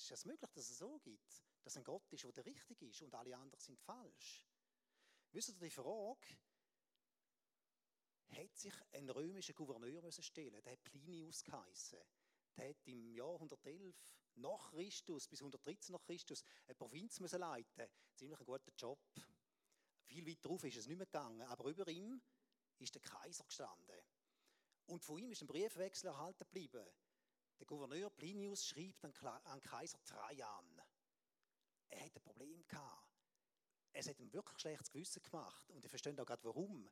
ist es möglich, dass es so gibt, dass ein Gott ist, der richtig ist und alle anderen sind falsch? Wisst ihr, die Frage, hat sich ein römischer Gouverneur müssen stellen, der hat Plinius geheißen. Der hat im Jahr 111 nach Christus bis 113 nach Christus eine Provinz müssen leiten. Ziemlich ein guter Job. Viel weiter drauf ist es nicht mehr gegangen, aber über ihm ist der Kaiser gestanden. Und von ihm ist ein Briefwechsel erhalten geblieben. Der Gouverneur Plinius schreibt an Kaiser Trajan. Er hatte ein Problem. Es hat ihm wirklich schlechtes Gewissen gemacht. Und ihr versteht auch gerade warum.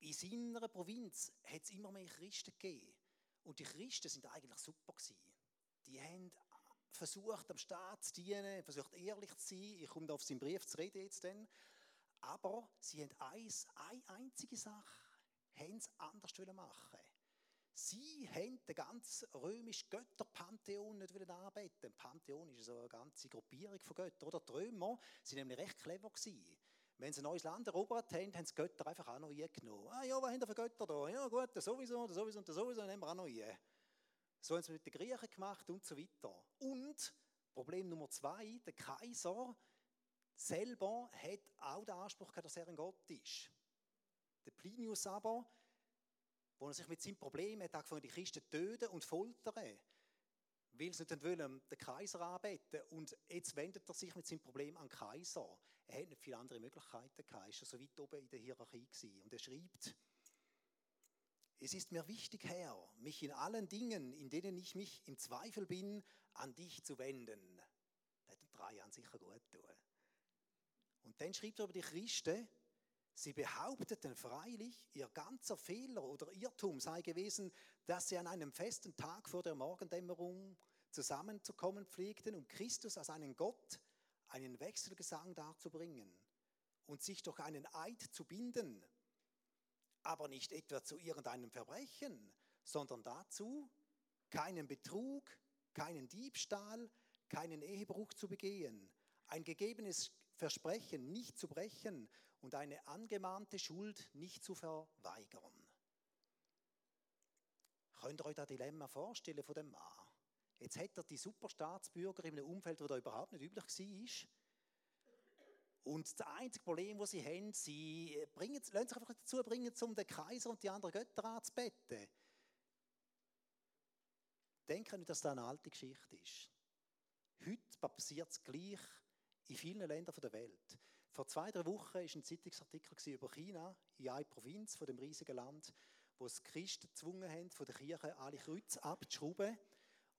In seiner Provinz hat es immer mehr Christen gegeben. Und die Christen sind eigentlich super gewesen. Die haben versucht, am Staat zu dienen, versucht ehrlich zu sein. Ich komme da auf seinen Brief zu reden jetzt dann. Aber sie haben eins, eine einzige Sache haben sie anders machen Sie haben den ganzen römischen Götterpantheon nicht anbeten. Pantheon ist so eine ganze Gruppierung von Göttern. Oder die Römer waren nämlich recht clever. Gewesen. Wenn sie ein neues Land erobert haben, haben sie Götter einfach auch noch eingenommen. Ah ja, was haben wir für Götter da? Ja gut, das sowieso, das sowieso und das sowieso, nehmen wir auch noch ein. So haben sie mit den Griechen gemacht und so weiter. Und Problem Nummer zwei, der Kaiser selber hat auch den Anspruch gehabt, dass er ein Gott ist. Der Plinius aber, wo er sich mit seinem Problem hat angefangen, die Christen töten und foltern, weil sie nicht wollen, den Kaiser anbeten Und jetzt wendet er sich mit seinem Problem an den Kaiser. Er hat nicht viele andere Möglichkeiten gehabt, er war so weit oben in der Hierarchie. Gewesen. Und er schreibt, es ist mir wichtig, Herr, mich in allen Dingen, in denen ich mich im Zweifel bin, an dich zu wenden. Das hat drei Jahren sicher gut tun. Und dann schreibt er über die Christen, sie behaupteten freilich, ihr ganzer Fehler oder Irrtum sei gewesen, dass sie an einem festen Tag vor der Morgendämmerung zusammenzukommen pflegten, um Christus als einen Gott einen Wechselgesang darzubringen und sich durch einen Eid zu binden, aber nicht etwa zu irgendeinem Verbrechen, sondern dazu, keinen Betrug, keinen Diebstahl, keinen Ehebruch zu begehen, ein gegebenes Versprechen nicht zu brechen und eine angemahnte Schuld nicht zu verweigern. Könnt ihr euch das Dilemma vorstellen von dem Mann? Jetzt hat er die Superstaatsbürger in einem Umfeld, wo er überhaupt nicht üblich war. Und das einzige Problem, das sie haben, sie bringen, lassen sich einfach dazu bringen, um den Kaiser und die anderen Götter anzubeten. Denken nicht, dass das eine alte Geschichte ist. Heute passiert es gleich in vielen Ländern der Welt. Vor zwei, drei Wochen war ein Zeitungsartikel über China, in einer Provinz von dem riesigen Land, wo es Christen gezwungen haben, von der Kirche alle Kreuze abzuschrauben.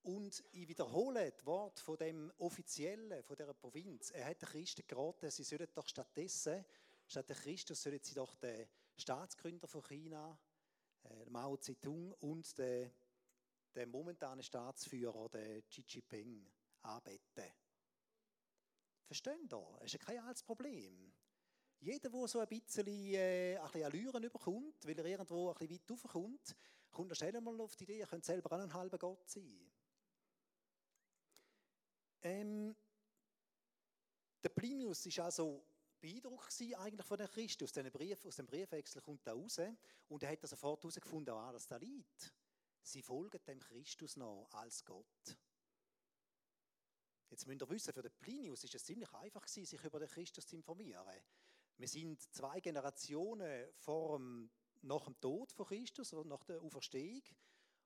Und ich wiederhole das Wort von dem Offiziellen von dieser Provinz. Er hat den Christen geraten, sie sollen doch stattdessen, statt der Christus, sollen sie doch den Staatsgründer von China, äh, Mao Zedong und den, den momentanen Staatsführer, den Xi Jinping, anbeten. Verstehen da? Das ist kein altes Problem. Jeder, der so ein bisschen, äh, ein bisschen Allüren überkommt, weil er irgendwo ein bisschen weit raufkommt, kommt schnell mal auf die Idee, er könnte selber auch ein halber Gott sein. Ähm, der Plinius war also beeindruckt eigentlich von den Christen. Aus, Brief, aus dem Briefwechsel kommt er raus und er hat sofort herausgefunden, ah, dass da liegt. Sie folgen dem Christus noch als Gott. Jetzt müsst ihr wissen, für den Plinius ist es ziemlich einfach gewesen, sich über den Christus zu informieren. Wir sind zwei Generationen vor dem, nach dem Tod von Christus, nach der Auferstehung.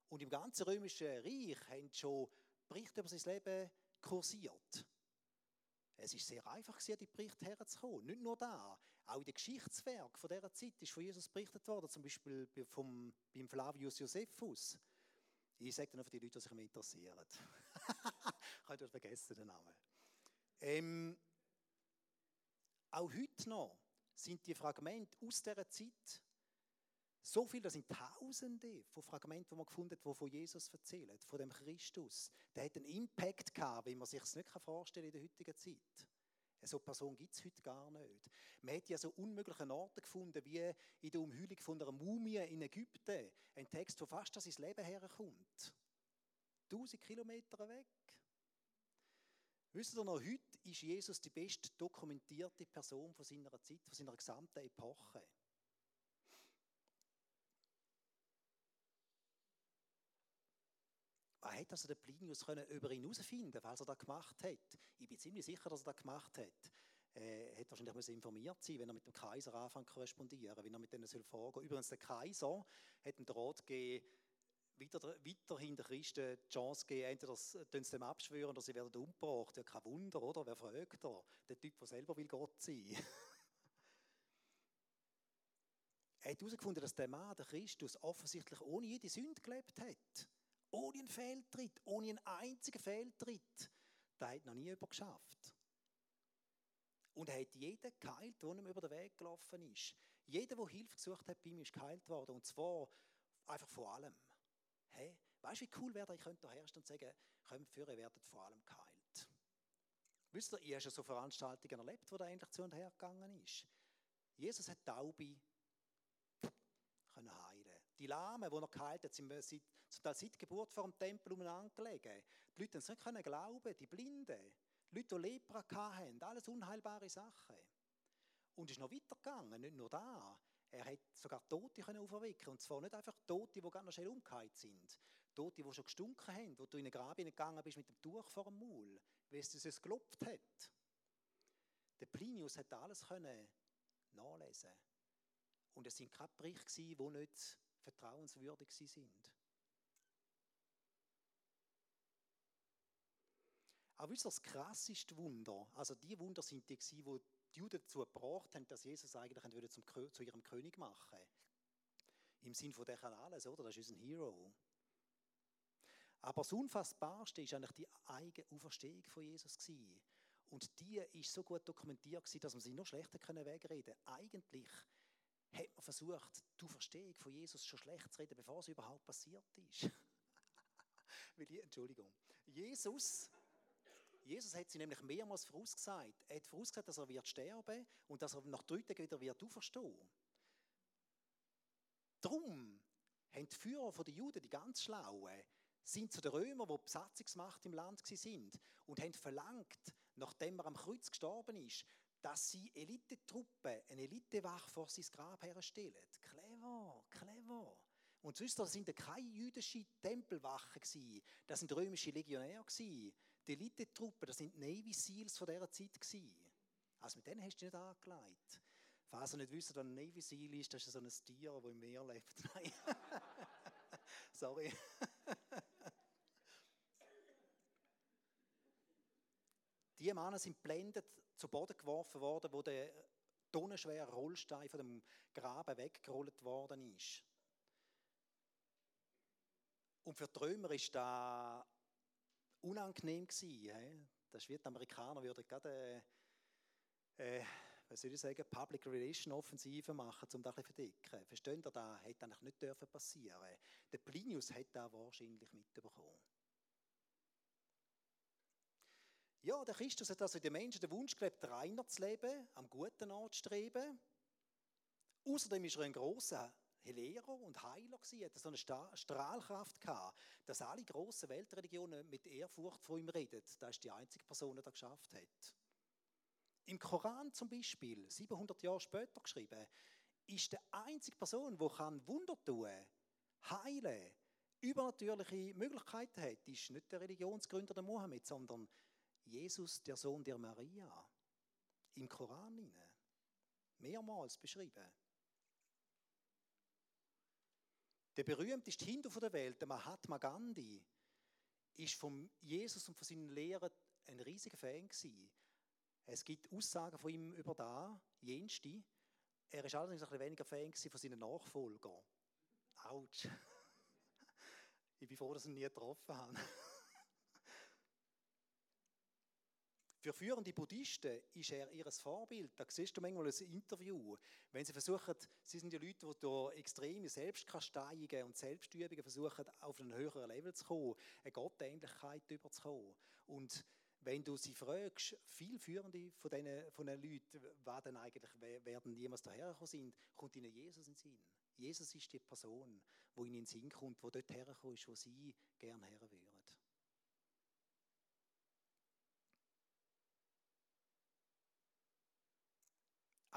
Und im ganzen römischen Reich haben schon Berichte über sein Leben kursiert. Es ist sehr einfach, an die Berichte herzukommen. Nicht nur da, auch in den Geschichtswerken von dieser Zeit ist von Jesus berichtet worden, zum Beispiel vom, beim Flavius Josephus. Ich sage dann für die Leute, die sich interessieren. ich habe vergessen den Namen. Ähm, auch heute noch sind die Fragmente aus dieser Zeit so viel, das sind Tausende von Fragmenten, die man gefunden hat, die von Jesus erzählen, von dem Christus. Der hat einen Impact gehabt, wie man sich es nicht vorstellen kann in der heutigen Zeit. So eine Person gibt es heute gar nicht. Man hat ja so unmögliche Orte gefunden, wie in der Umhüllung von einer Mumie in Ägypten. Ein Text, wo fast das ins Leben herkommt. Tausend Kilometer weg. Wisst ihr noch, heute ist Jesus die best dokumentierte Person von seiner Zeit, von seiner gesamten Epoche. Was hat also der Plinius können über ihn herausfinden, was er da gemacht hat. Ich bin ziemlich sicher, dass er das gemacht hat. Er hätte wahrscheinlich informiert sein, wenn er mit dem Kaiser anfängt zu korrespondieren, wenn er mit denen soll. Übrigens der Kaiser hat den Rat gegeben, weiter, weiterhin den Christen die Chance geben, entweder sie dem abschwören oder sie werden umgebracht. Ja, kein Wunder, oder? Wer fragt er? Der Typ, der selber will Gott sein. er hat herausgefunden, dass der Mann, der Christus, offensichtlich ohne jede Sünde gelebt hat. Ohne einen Fehltritt, ohne einen einzigen Fehltritt. Der hat noch nie jemand geschafft. Und er hat jeden geheilt, der ihm über den Weg gelaufen ist. Jeder, der Hilfe gesucht hat, bei ihm ist geheilt worden. Und zwar einfach vor allem. Hey, weißt du, wie cool wäre, ich könnte herstellen und sagen, kommt ihr werdet vor allem geheilt. Wisst ihr, ihr habt schon so Veranstaltungen erlebt, wo der eigentlich zu und her gegangen ist. Jesus hat Taube können heilen. Die Lahmen, die er geheilt hat, sind seit, seit, seit Geburt vor dem Tempel umeinander gelegen. Die Leute können nicht glauben, die Blinden, die Leute, die Lepra hatten, alles unheilbare Sachen. Und es ist noch weitergegangen, nicht nur da. Er hat sogar Tote können auferwecken Und zwar nicht einfach Tote, die ganz schnell umgekehrt sind. Tote, die schon gestunken haben, wo du in den Grab gegangen bist mit dem Tuch vor dem Maul, wie es es gelopft hat. Der Plinius hat alles können nachlesen. Und es sind keine Berichte, die nicht vertrauenswürdig sind. Aber wisst das krasseste Wunder, also die Wunder sind die, die die Juden dazu gebracht haben, dass Jesus eigentlich zum, zu ihrem König machen Im Sinn von, der kann alles, oder? Das ist unser Hero. Aber das Unfassbarste war eigentlich die eigene Auferstehung von Jesus. Gewesen. Und die ist so gut dokumentiert, gewesen, dass man sie noch schlechter wegreden konnte. Eigentlich hat man versucht, die Auferstehung von Jesus schon schlecht zu reden, bevor sie überhaupt passiert ist. Entschuldigung. Jesus Jesus hat sie nämlich mehrmals vorausgesagt. Er hat vorausgesagt, dass er wird sterben und dass er nach drei Tagen wieder wird auferstehen. Darum haben die Führer der Juden, die ganz Schlauen, sind zu den Römern, die Besatzungsmacht im Land sind, und haben verlangt, nachdem er am Kreuz gestorben ist, dass sie Elitetruppen, eine Elitewache vor sein Grab herstellen. Clever, clever. Und sonst sind keine jüdischen Tempelwachen das sind römische Legionäre die Elitetruppen, das sind Navy Seals von dieser Zeit. Also mit denen hast du nicht angelegt. Falls ihr nicht wisst, was ein Navy Seal ist, das ist so ein Tier, das im Meer lebt. Nein. Sorry. Die Männer sind blendet zu Boden geworfen worden, wo der tonnenschwere Rollstein von dem Graben weggerollt worden ist. Und für Römer ist da unangenehm gewesen. Das wird die Amerikaner würden gerade äh, äh, was Public Relation Offensive machen, um das zu verdecken. Verstehen ihr, das hätte eigentlich nicht dürfen passieren. Der Plinius hätte das wahrscheinlich mitbekommen. Ja, der Christus hat also den Menschen den Wunsch gelebt, reiner zu leben, am guten Ort zu streben. Außerdem ist er ein großer Lehrer und Heiler gewesen, hat so eine Strahlkraft gehabt, dass alle grossen Weltreligionen mit Ehrfurcht von ihm reden. Das ist die einzige Person, die das geschafft hat. Im Koran zum Beispiel, 700 Jahre später geschrieben, ist die einzige Person, die kann Wunder tun, heilen, übernatürliche Möglichkeiten hat, ist nicht der Religionsgründer der Mohammed, sondern Jesus, der Sohn der Maria. Im Koran mehrmals beschrieben. Der berühmteste Hindu der Welt, der Mahatma Gandhi, ist von Jesus und von seinen Lehren ein riesiger Fan gewesen. Es gibt Aussagen von ihm über da, jenste. Er ist allerdings ein bisschen weniger Fan von seinen Nachfolgern. Autsch. Ich bin froh, dass ich ihn nie getroffen habe. Für führende Buddhisten ist er ihr Vorbild. Da siehst du manchmal ein Interview. Wenn sie versuchen, sie sind die Leute, die durch extreme Selbstkasteiungen und Selbstübungen versuchen, auf ein höheres Level zu kommen, eine Gottähnlichkeit überzukommen. Und wenn du sie fragst, viele Führende von diesen, von diesen Leuten, wer denn eigentlich werden jemals dahergekommen sind, kommt ihnen Jesus in den Sinn. Jesus ist die Person, die ihnen in den Sinn kommt, die dort hergekommen ist, wo sie gerne her würden.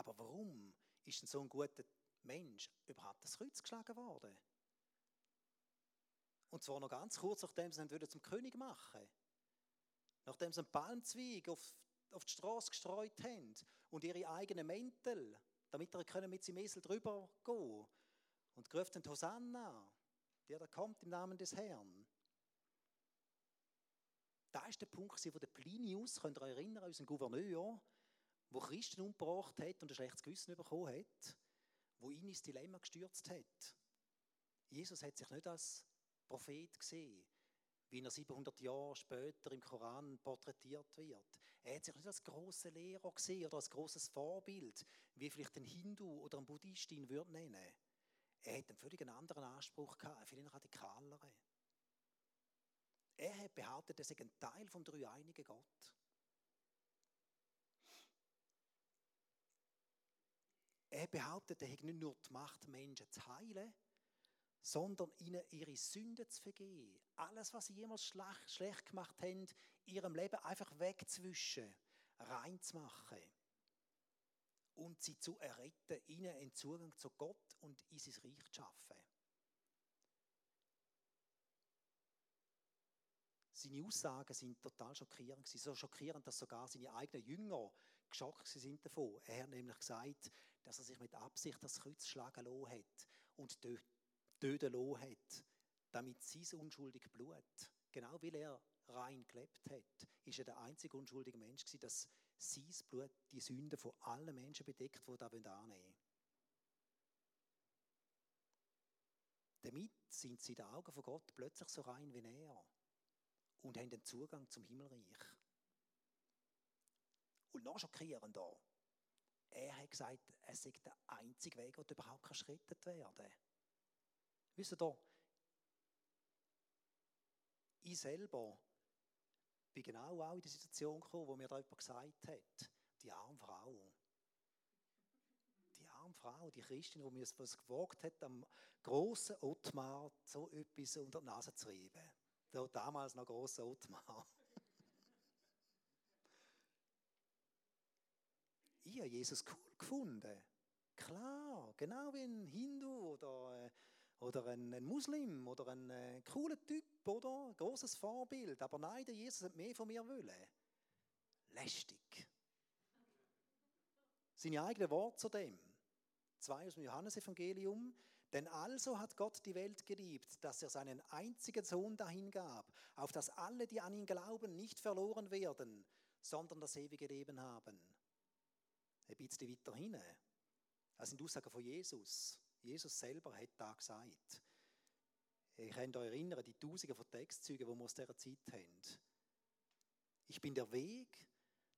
Aber warum ist denn so ein guter Mensch überhaupt das Kreuz geschlagen worden? Und zwar noch ganz kurz, nachdem sie ihn zum König machen wollten. Nachdem sie einen Palmzweig auf, auf die Straße gestreut haben und ihre eigenen Mäntel, damit er mit seinem Esel drüber gehen und gerufen Hosanna, der da kommt im Namen des Herrn. Da ist der Punkt, wo der Plinius, könnt ihr euch erinnern, unseren Gouverneur, wo Christen umgebracht hat und ein schlechtes Gewissen bekommen hat, wo ihn ins Dilemma gestürzt hat. Jesus hat sich nicht als Prophet gesehen, wie er 700 Jahre später im Koran porträtiert wird. Er hat sich nicht als großer Lehrer gesehen oder als großes Vorbild, wie vielleicht ein Hindu oder ein Buddhist ihn würde nennen. Er hat einen völlig anderen Anspruch gehabt, einen viel radikaleren. Er hat behauptet, er sei ein Teil vom dreieinigen Gott. Er behauptet, er hätte nicht nur die Macht, Menschen zu heilen, sondern ihnen ihre Sünden zu vergeben. Alles, was sie jemals schlecht gemacht haben, ihrem Leben einfach wegzuwischen, reinzumachen und sie zu erretten, ihnen einen Zugang zu Gott und in sein Reich zu schaffen. Seine Aussagen sind total schockierend. So schockierend, dass sogar seine eigenen Jünger geschockt sind davon. Er hat nämlich gesagt, dass er sich mit Absicht das Kreuz schlagen lassen hat und töten lassen hat, damit sein unschuldiges Blut, genau weil er rein gelebt hat, ist er der einzige unschuldige Mensch gewesen, dass sein Blut die Sünden von allen Menschen bedeckt, die das annehmen wollen. Damit sind sie in den Augen von Gott plötzlich so rein wie er und haben den Zugang zum Himmelreich. Und noch schockierender, er hat gesagt, es sei der einzige Weg, der überhaupt geschrettet werden kann. Wisst ihr, ich selber bin genau auch in die Situation gekommen, wo mir da jemand gesagt hat, die arme Frau. Die arme Frau, die Christin, die mir es gewagt hat, am grossen Ottmar so etwas unter die Nase zu reiben. Damals noch große Ottmar. Ich habe Jesus cool gefunden. Klar, genau wie ein Hindu oder, äh, oder ein, ein Muslim oder ein äh, cooler Typ, oder? Großes Vorbild. Aber nein, der Jesus hat mehr von mir wollen. Lästig. Seine eigenen Worte zu dem. Zwei aus dem Johannesevangelium. Denn also hat Gott die Welt geliebt, dass er seinen einzigen Sohn dahingab, auf dass alle, die an ihn glauben, nicht verloren werden, sondern das ewige Leben haben. Ein bisschen weiter hinten. Das sind Aussagen von Jesus. Jesus selber hat da gesagt. Ihr könnt euch erinnern, die Tausende von Textzeugen, die wir aus dieser Zeit haben. Ich bin der Weg,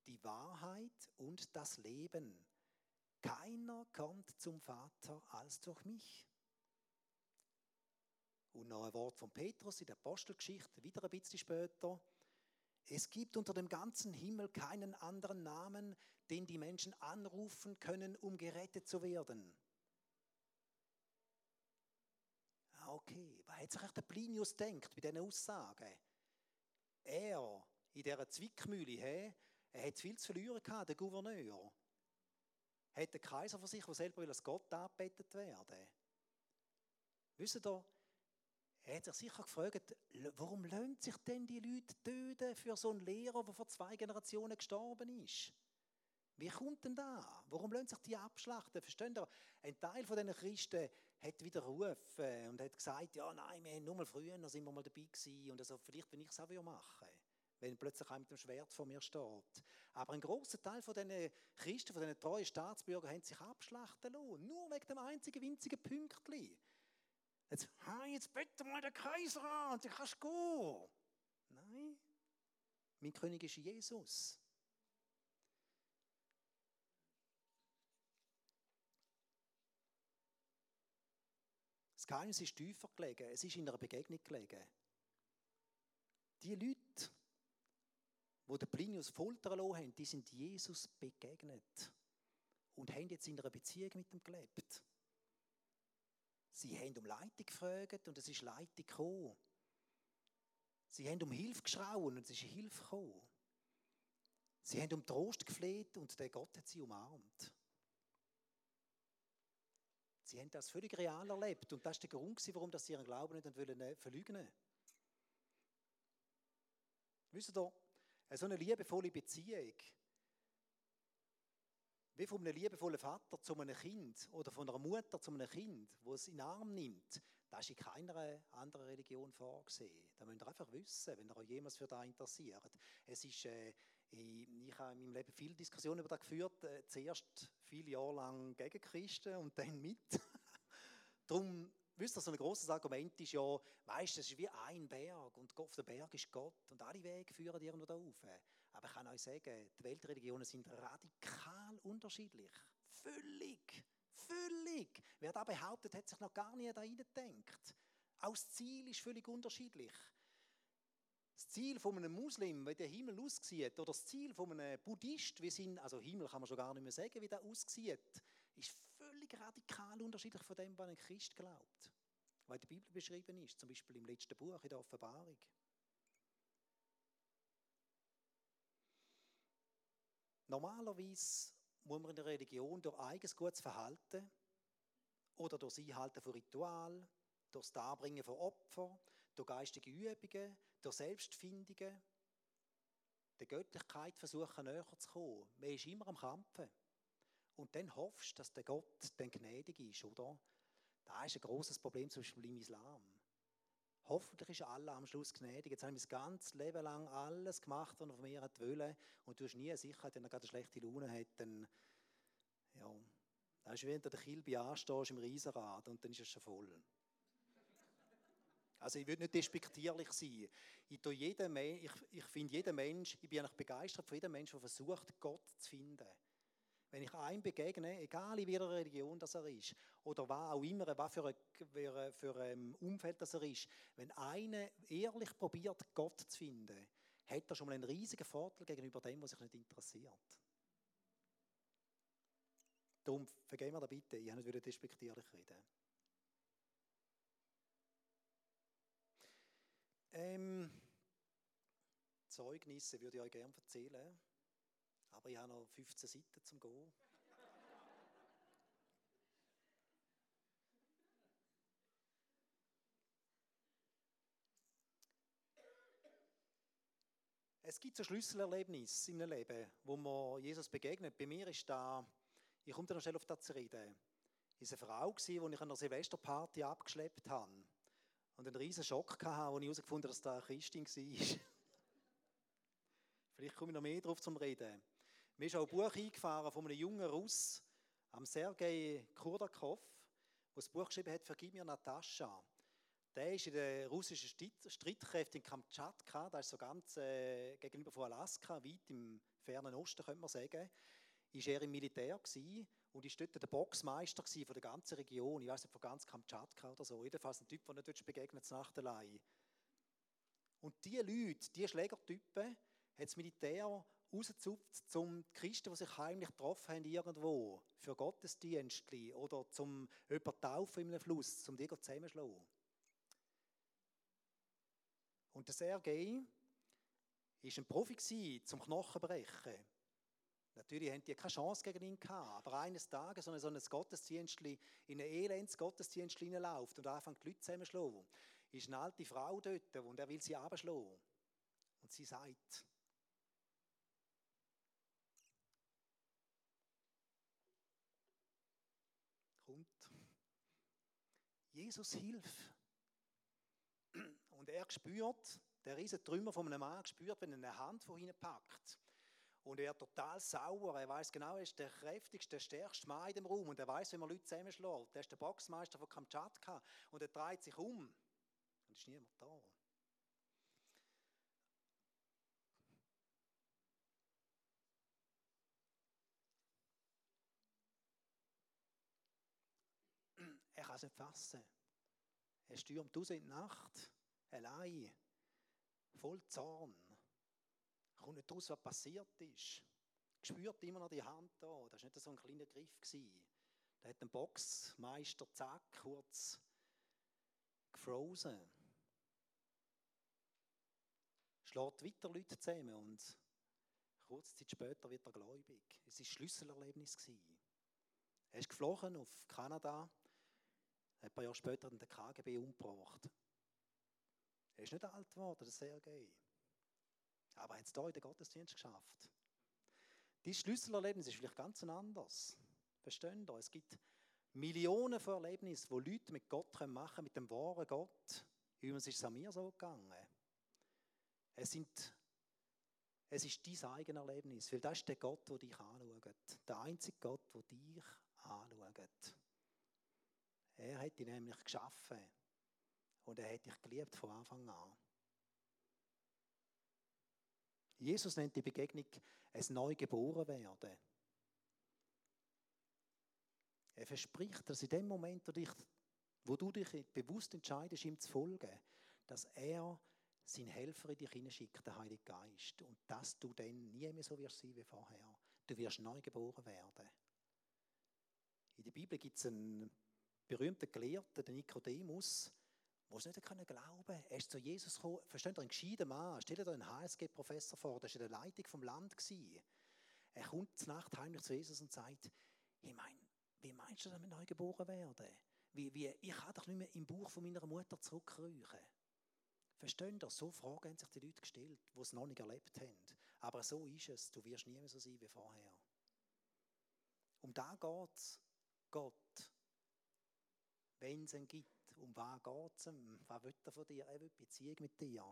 die Wahrheit und das Leben. Keiner kommt zum Vater als durch mich. Und noch ein Wort von Petrus in der Apostelgeschichte, wieder ein bisschen später. Es gibt unter dem ganzen Himmel keinen anderen Namen, den die Menschen anrufen können, um gerettet zu werden. Ah, okay, was hat sich der Plinius denkt bei diesen Aussagen? Er, in dieser Zwickmühle, he, er hat viel zu verlieren gehabt, der Gouverneur. Hat der Kaiser von sich, der selber will als Gott angebetet werden. Wisst ihr, er hat sich sicher gefragt, warum lohnt sich denn die Leute töten für so einen Lehrer, der vor zwei Generationen gestorben ist? Wie kommt denn da? Warum lohnt sich die abschlachten? Versteht ihr? Ein Teil von diesen Christen hat widerrufen und hat gesagt, ja, nein, wir haben nur mal früher, da sind wir mal dabei gewesen und also vielleicht, wenn ich es auch machen wenn plötzlich einer mit dem Schwert vor mir steht. Aber ein großer Teil von diesen Christen, von diesen treuen Staatsbürgern, haben sich abschlachten lassen. Nur wegen dem einzigen winzigen Pünktchen. Jetzt, jetzt bitte mal der Kaiser an und du kannst gehen. Nein, mein König ist Jesus. Das Geheimnis ist tiefer gelegen. Es ist in einer Begegnung gelegen. Die Leute, die den Plinius foltern lassen haben, die sind Jesus begegnet und haben jetzt in einer Beziehung mit ihm gelebt. Sie haben um Leitung gefragt und es ist Leitung gekommen. Sie haben um Hilfe geschrauen und es ist Hilfe gekommen. Sie haben um Trost gefleht und der Gott hat sie umarmt. Sie haben das völlig real erlebt und das war der Grund, warum sie ihren Glauben nicht wollen, verleugnen Wisst ihr, so eine liebevolle Beziehung, wie von einem liebevollen Vater zu einem Kind oder von einer Mutter zu einem Kind, wo es in den Arm nimmt, das ist in keiner anderen Religion vorgesehen. Da müsst ihr einfach wissen, wenn ihr euch jemals für das interessiert. Es ist, äh, ich habe in meinem Leben viele Diskussionen über das geführt. Äh, zuerst viele Jahre lang gegen Christen und dann mit. Darum, wisst ihr, so ein großes Argument ist ja, weißt du, es ist wie ein Berg und auf dem Berg ist Gott und alle Wege führen irgendwo da rauf. Aber ich kann euch sagen, die Weltreligionen sind radikal unterschiedlich. Völlig. Völlig. Wer da behauptet, hat sich noch gar nie da gedacht. Auch das Ziel ist völlig unterschiedlich. Das Ziel von einem Muslim, wie der Himmel aussieht, oder das Ziel von einem Buddhist, wie sind, also Himmel kann man schon gar nicht mehr sagen, wie der aussieht, ist völlig radikal unterschiedlich von dem, was ein Christ glaubt. Weil der Bibel beschrieben ist, zum Beispiel im letzten Buch, in der Offenbarung. Normalerweise muss man in der Religion durch eigenes gutes Verhalten oder durch das Einhalten von Ritualen, durch das Darbringen von Opfern, durch geistige Übungen, durch Selbstfindungen, der Göttlichkeit versuchen näher zu kommen. Man ist immer am Kämpfen. Und dann hoffst du, dass der Gott dann gnädig ist, oder? Das ist ein großes Problem zum Beispiel im Islam. Hoffentlich ist Allah am Schluss gnädig. Jetzt habe ich mein ganzes Leben lang alles gemacht, was er von mir wollte. Und du hast nie Sicherheit, wenn er gerade eine schlechte Laune hat, dann, ja, das ist wie wenn du den Kilby anstehst im Riesenrad und dann ist es schon voll. Also ich will nicht despektierlich sein. Ich, ich, ich finde jeden Mensch, ich bin eigentlich begeistert von jedem Menschen, der versucht, Gott zu finden. Wenn ich einem begegne, egal in welcher Religion das er ist, oder was auch immer, was für ein, für, ein Umfeld das er ist, wenn einer ehrlich probiert, Gott zu finden, hat er schon mal einen riesigen Vorteil gegenüber dem, was sich nicht interessiert. Darum vergehen wir da bitte, ich habe nicht despektierlich reden. Ähm, Zeugnisse würde ich euch gerne erzählen. Aber ich habe noch 15 Seiten zum Gehen. Es gibt so Schlüsselerlebnisse in meinem Leben, wo man Jesus begegnet. Bei mir ist da, ich komme da noch schnell auf das zu reden, ist eine Frau die ich an einer Silvesterparty abgeschleppt habe. Und einen riesen Schock hatte, als ich herausgefunden habe, dass da Christin war. Vielleicht komme ich noch mehr darauf zum Reden. Mir ist auch ein Buch eingefahren von einem jungen Russ, am Sergei Kurdakov, der das Buch geschrieben hat, Vergib mir Natascha. Der ist in den russischen Streitkräften in Kamtschatka, das ist so ganz äh, gegenüber von Alaska, weit im fernen Osten, könnte man sagen, ist er im Militär gewesen und ist dort der Boxmeister von der ganzen Region, ich weiß nicht, von ganz Kamtschatka oder so, jedenfalls ein Typ, der nicht begegnet nach der allein. Und diese Leute, diese Schlägertypen, hat das Militär rausgezupft, um die Christen, die sich heimlich getroffen haben irgendwo, für Gottesdienste oder zum jemanden taufen in einem Fluss, um die zusammenzuschlagen. Und der Sergei war ein Profi zum Knochenbrechen. Natürlich hatten die keine Chance gegen ihn gehabt, aber eines Tages, so ein, Gottesdienst, in ein elends Gottesdienst hineinläuft und anfängt die Leute zusammenzuschlagen, ist eine alte Frau dort und er will sie abschlagen. Und sie sagt, Jesus, hilf. Und er spürt, der riesige Trümmer von einem Mann spürt, wenn er eine Hand von ihnen packt. Und er total sauer. Er weiß genau, er ist der kräftigste, der stärkste Mann in dem Raum. Und er weiß, wie man Leute zusammenschlägt. Er ist der Boxmeister von Kamtschatka. Und er dreht sich um. Und es ist niemand da. Er kann es nicht fassen. Er stürmt aus in die Nacht, allein, voll Zorn. Er kommt nicht raus, was passiert ist. Er spürt immer noch die Hand da. Das war nicht so ein kleiner Griff. Da hat ein Boxmeister, zack, kurz gefrozen. Schlägt weiter Leute zusammen und kurze Zeit später wird er gläubig. Es war ein Schlüsselerlebnis. Er ist geflogen auf Kanada Ein paar Jahre später hat der KGB umgebracht. Er ist nicht alt geworden, der Sergei. Aber er hat es hier in den Gottesdienst geschafft. Dein Schlüsselerlebnis ist vielleicht ganz anders. Verstehen Sie? Es gibt Millionen von Erlebnissen, wo Leute mit Gott machen können, mit dem wahren Gott. Übrigens ist es mir so gegangen. Es, sind, es ist dein eigenes Erlebnis, weil das ist der Gott, der dich anschaut. Der einzige Gott, der dich anschaut. Er hat dich nämlich geschaffen und er hat dich geliebt von Anfang an. Jesus nennt die Begegnung ein Neugeborenwerden. Er verspricht, dass in dem Moment, wo, dich, wo du dich bewusst entscheidest, ihm zu folgen, dass er seinen Helfer in dich hineinschickt, den Heiligen Geist. Und dass du dann nie mehr so wirst sein wie vorher. Du wirst neu geboren werden. In der Bibel gibt es einen berühmten Gelehrten, den Nikodemus, der es nicht glauben konnte. Er ist zu Jesus gekommen. Versteht ihr, ein gescheiter Mann. Stellt euch einen HSG-Professor vor, der war in der Leitung vom Land. Er kommt zur Nacht heimlich zu Jesus und sagt, ich meine, wie meinst du, dass wir neu geboren werden? Wie, wie, ich kann doch nicht mehr im Buch von meiner Mutter zurückkriechen. Verstehen ihr? So Fragen haben sich die Leute gestellt, die es noch nicht erlebt haben. Aber so ist es. Du wirst nie mehr so sein wie vorher. Um da geht Gott. Wenn es ihn gibt. Um was geht es ihm? Was will er von dir? Er will Beziehung mit dir.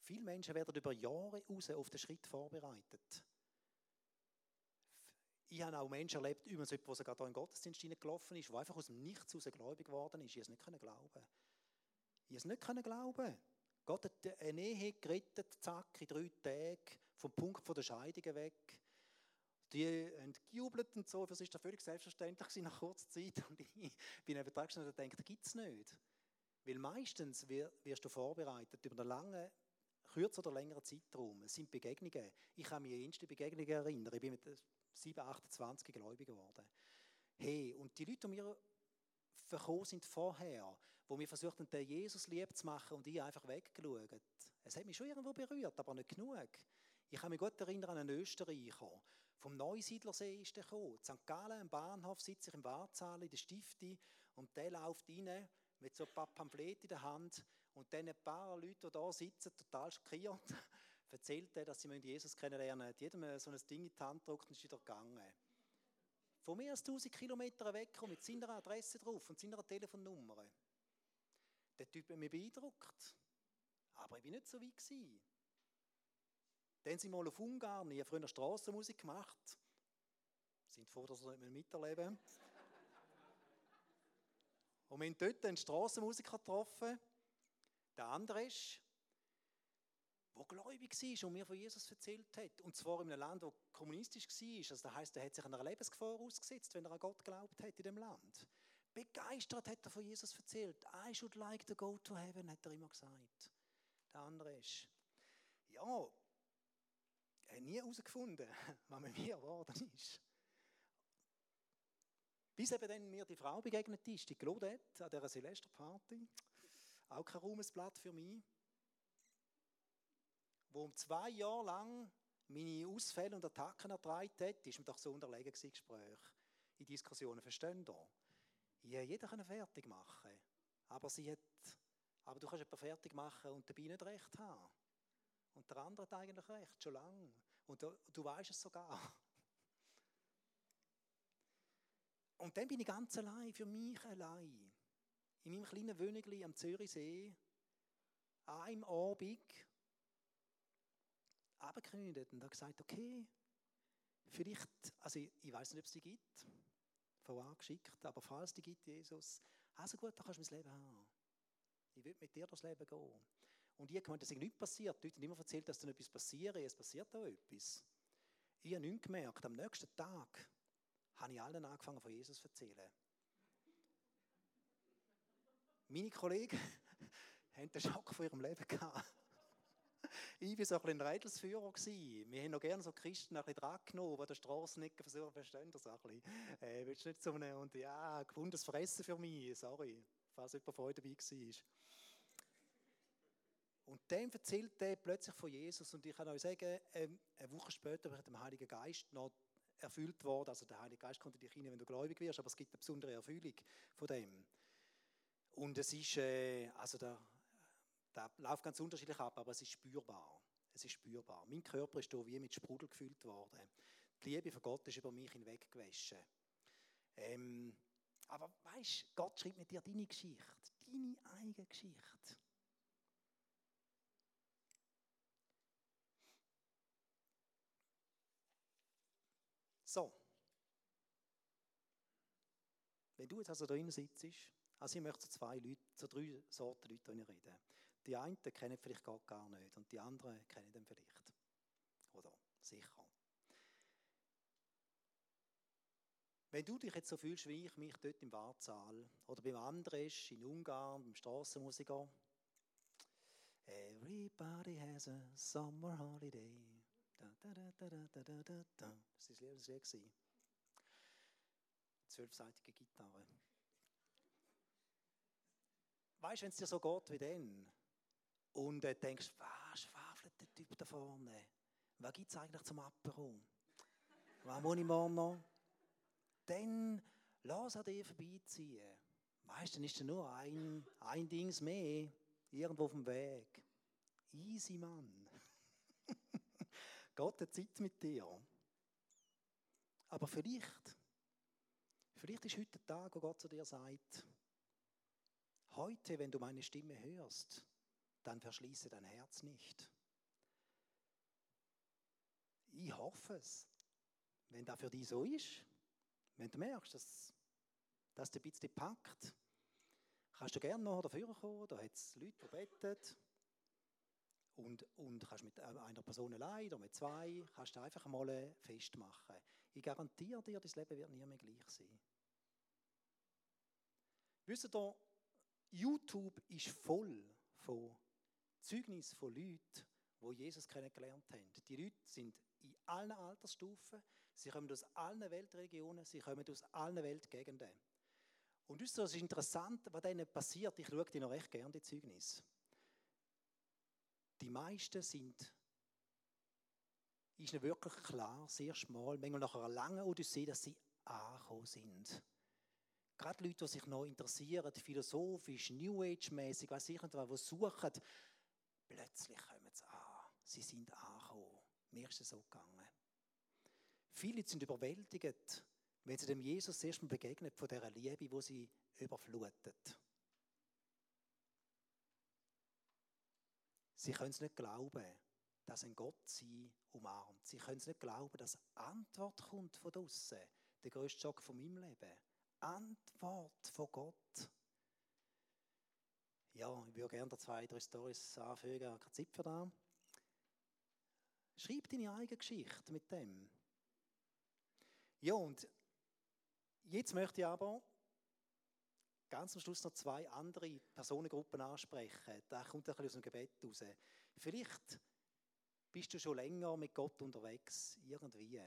Viele Menschen werden über Jahre raus auf den Schritt vorbereitet. Ich habe auch Menschen erlebt, übrigens jemand, der sogar in den Gottesdienst hineingelaufen ist, der einfach aus dem Nichts heraus gläubig geworden ist. Ich es nicht glauben. Ich es nicht glauben. Gott hat eine Ehe gerettet, zack, in drei Tagen, vom Punkt der Scheidung weg. Die haben gejubelt und so, das war völlig selbstverständlich nach kurzer Zeit. Und ich bin eben dran und dachte, das gibt es nicht. Weil meistens wirst du vorbereitet über einen langen, kürzer oder längeren Zeitraum. Es sind Begegnungen. Ich kann mich an erste Begegnungen erinnern. Ich bin mit 7, 28 gläubig geworden. Hey, und die Leute, die mir verkommen sind vorher, wo wir versuchten, den Jesus lieb zu machen und ich einfach weggeschaut. Es hat mich schon irgendwo berührt, aber nicht genug. Ich kann mich gut erinnern an einen Österreicher. Vom Neusiedlersee ist er gekommen. St. Gallen, im Bahnhof, sitze ich im Wartsaal in der Stifte und der läuft rein mit so ein paar Pamphlete in der Hand und dann ein paar Leute, die da sitzen, total schockiert, erzählt er, dass sie Jesus kennenlernen müssen. Jedem so ein Ding in die Hand drückt und ist wieder gegangen. Von mehr als 1000 Kilometern weg mit seiner Adresse drauf und seiner Telefonnummer. Der Typ hat mich beeindruckt. Aber ich war nicht so weit. Gewesen. Dann sind wir mal auf Ungarn. Ich habe früher Strassenmusik gemacht. Sind froh, dass wir nicht miterleben Und wir haben dort einen Strassenmusiker getroffen. Der Andres der gläubig war und mir von Jesus erzählt hat. Und zwar in einem Land, das kommunistisch war. Also das heisst, er hat sich einer Lebensgefahr ausgesetzt, wenn er an Gott glaubt hat in dem Land. Begeistert hat er von Jesus erzählt. I should like to go to heaven, hat er immer gesagt. Der andere ist, ja, hat nie herausgefunden, was mit mir geworden ist. Bis eben dann mir die Frau begegnet ist, die Claudette, an dieser Silvesterparty. Auch kein Ruhmesblatt für mich wo um zwei Jahre lang meine Ausfälle und Attacken ertragen hat, ist mir doch so unterlegen gewesen, Gespräch, in Diskussionen. Verstehen da? Ich hätte jeder fertig machen aber sie hat, aber du kannst jemanden fertig machen und dabei nicht recht haben. Und der andere hat eigentlich recht, schon lange. Und du, du weißt es sogar. Und dann bin ich ganz allein, für mich allein. In meinem kleinen Wönigli am Zürichsee, an einem Abend, abgekündigt und habe gesagt, okay, vielleicht, also ich, ich weiß nicht, ob es die gibt, von angeschickt, aber falls die gibt, Jesus, also gut, dann kannst du mein Leben haben. Ich will mit dir das Leben gehen. Und ich habe dass nichts passiert. Die Leute haben immer erzählt, dass dann etwas passiert. Es passiert auch etwas. Ich habe nichts gemerkt. Am nächsten Tag habe ich allen angefangen, von Jesus zu erzählen. Meine Kollegen haben den Schock von ihrem Leben ich war so ein bisschen ein Rädelsführer. Wir haben noch gerne so Christen ein bisschen dran genommen, die den Strassenecke versuchen, verstehen das ein bisschen. Äh, willst du nicht so eine, und ja, gewundes Fressen für mich, sorry, falls jemand von euch dabei war. Und dann erzählt er plötzlich von Jesus und ich kann euch sagen, ähm, eine Woche später habe ich dem Heiligen Geist noch erfüllt worden. Also der Heilige Geist in dich hinein, wenn du gläubig wirst, aber es gibt eine besondere Erfüllung von dem. Und es ist, äh, also da, da läuft ganz unterschiedlich ab, aber es ist spürbar. Es ist spürbar. Mein Körper ist hier wie mit Sprudel gefüllt worden. Die Liebe von Gott ist über mich hinweggewaschen. Ähm, aber weißt, Gott schreibt mit dir deine Geschichte, deine eigene Geschichte. So. Wenn du jetzt also drin sitzt, also ich möchte zu zwei Leute, zu drei Sorten Leute reden. Die einen kennen vielleicht Gott gar nicht und die anderen kennen ihn vielleicht. Oder sicher. Wenn du dich jetzt so fühlst wie ich mich dort im Wartsaal oder beim Andres in Ungarn, beim Strassenmusiker, Everybody has a summer holiday. Da, da, da, da, da, da, da, da. Das war das Lied. Zwölfseitige Gitarre. Weißt du, wenn es dir so geht wie dann und du denkst, was schwafelt der Typ da vorne? Was gibt es eigentlich zum Apero? Was muss ich morgen noch? Dann lass an dir vorbeiziehen. Weißt du, dann ist da nur ein, ein Dings mehr, irgendwo auf dem Weg. Easy, Mann. Gott hat Zeit mit dir. Aber vielleicht, vielleicht ist heute der Tag, wo Gott zu dir sagt, heute, wenn du meine Stimme hörst, dann verschließe dein Herz nicht. Ich hoffe es. Wenn das für dich so ist, wenn du merkst, dass, dass dir ein bisschen packt, kannst du gerne noch dafür kommen. Da hat es Leute, die beten und, und kannst mit einer Person allein oder mit zwei, kannst du einfach mal festmachen. Ich garantiere dir, dein Leben wird nie mehr gleich sein. Wisst ihr, YouTube ist voll von Zeugnissen von Leuten, die Jesus kennengelernt haben. Die Leute sind in allen Altersstufen, sie kommen aus allen Weltregionen, sie kommen aus allen Weltgegenden. Und wisst ihr, es ist interessant, was denen passiert. Ich schaue die noch recht gerne, die Zeugnisse. Die meisten sind, ist ihnen wirklich klar, sehr schmal, manchmal nach einer langen Odyssee, dass sie angekommen sind. Gerade Leute, die sich noch interessieren, philosophisch, New Age-mäßig, weiß ich nicht, die suchen, plötzlich kommen sie an. Sie sind angekommen. Mir ist es so gegangen. Viele sind überwältigt, wenn sie dem Jesus erstmal begegnet von dieser Liebe, die sie überflutet. Sie können es nicht glauben, dass ein Gott sie umarmt. Sie können es nicht glauben, dass Antwort kommt von draußen. Der größte Schock von meinem Leben. Antwort von Gott. Ja, ich würde gerne zwei, drei Storys anfügen, ich habe keine Zeit für das. Schreib deine eigene Geschichte mit dem. Ja, und jetzt möchte ich aber ganz am Schluss noch zwei andere Personengruppen ansprechen. Da kommt ein bisschen aus dem Gebet raus. Vielleicht bist du schon länger mit Gott unterwegs, irgendwie.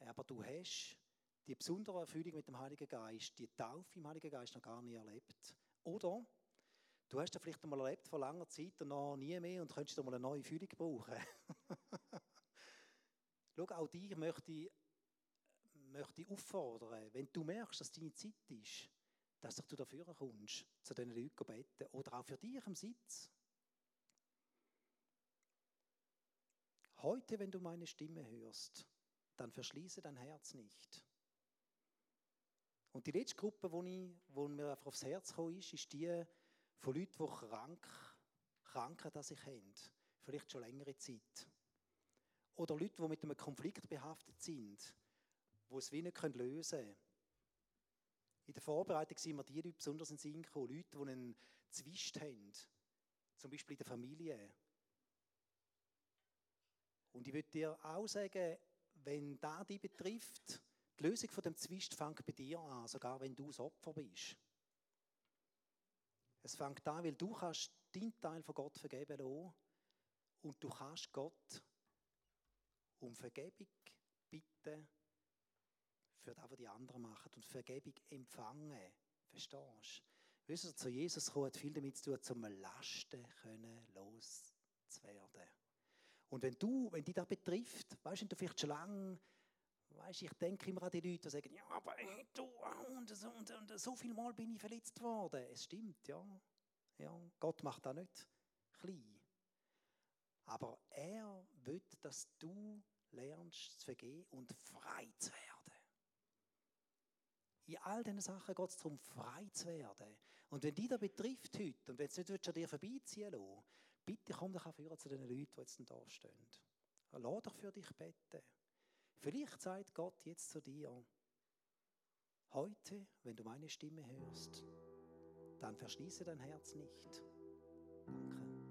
Aber du hast die besondere Erfüllung mit dem Heiligen Geist, die Taufe im Heiligen Geist noch gar nie erlebt. Oder du hast das vielleicht einmal erlebt vor langer Zeit und noch nie mehr und könntest mal eine neue Fühlung brauchen. Schau, auch dich möchte ich, möchte auffordern, wenn du merkst, dass deine Zeit ist, dass du dafür kommst, zu diesen Leuten beten. Oder auch für dich am Sitz. Heute, wenn du meine Stimme hörst, dann verschließe dein Herz nicht. Und die letzte Gruppe, wo, ich, wo mir einfach aufs Herz gekommen ist, ist die von Leuten, die krank, Krankheit an sich haben. Vielleicht schon längere Zeit. Oder Leute, die mit einem Konflikt behaftet sind, die es wie nicht lösen können. In der Vorbereitung sind mir die Leute besonders in den Sinn gekommen. Leute, die einen Zwist haben. Zum Beispiel in der Familie. Und ich würde dir auch sagen, wenn da dich betrifft, die Lösung von dem Zwist fängt bei dir an, sogar wenn du das Opfer bist. Es fängt an, weil du kannst deinen Teil von Gott vergeben lassen und du kannst Gott um Vergebung bitten für das, was die anderen machen und Vergebung empfangen. Verstehst du? Weißt du, zu Jesus kommen hat viel damit zu tun, zum Lasten können loszuwerden. Und wenn du, wenn dich das betrifft, weißt du, du vielleicht schon lange Weißt, ich denke immer an die Leute, die sagen, ja, aber äh, du, und, so, und, und so viel Mal bin ich verletzt worden. Es stimmt, ja. ja. Gott macht das nicht klein. Aber er will, dass du lernst zu vergehen und frei zu werden. In all diesen Sachen geht es darum, frei zu werden. Und wenn dich das betrifft heute, und wenn es nicht an dir vorbeiziehen lassen bitte komm doch auch zu den Leuten, die jetzt da stehen. Lass doch für dich beten. Vielleicht sagt Gott jetzt zu dir, heute, wenn du meine Stimme hörst, dann verschließe dein Herz nicht. Danke.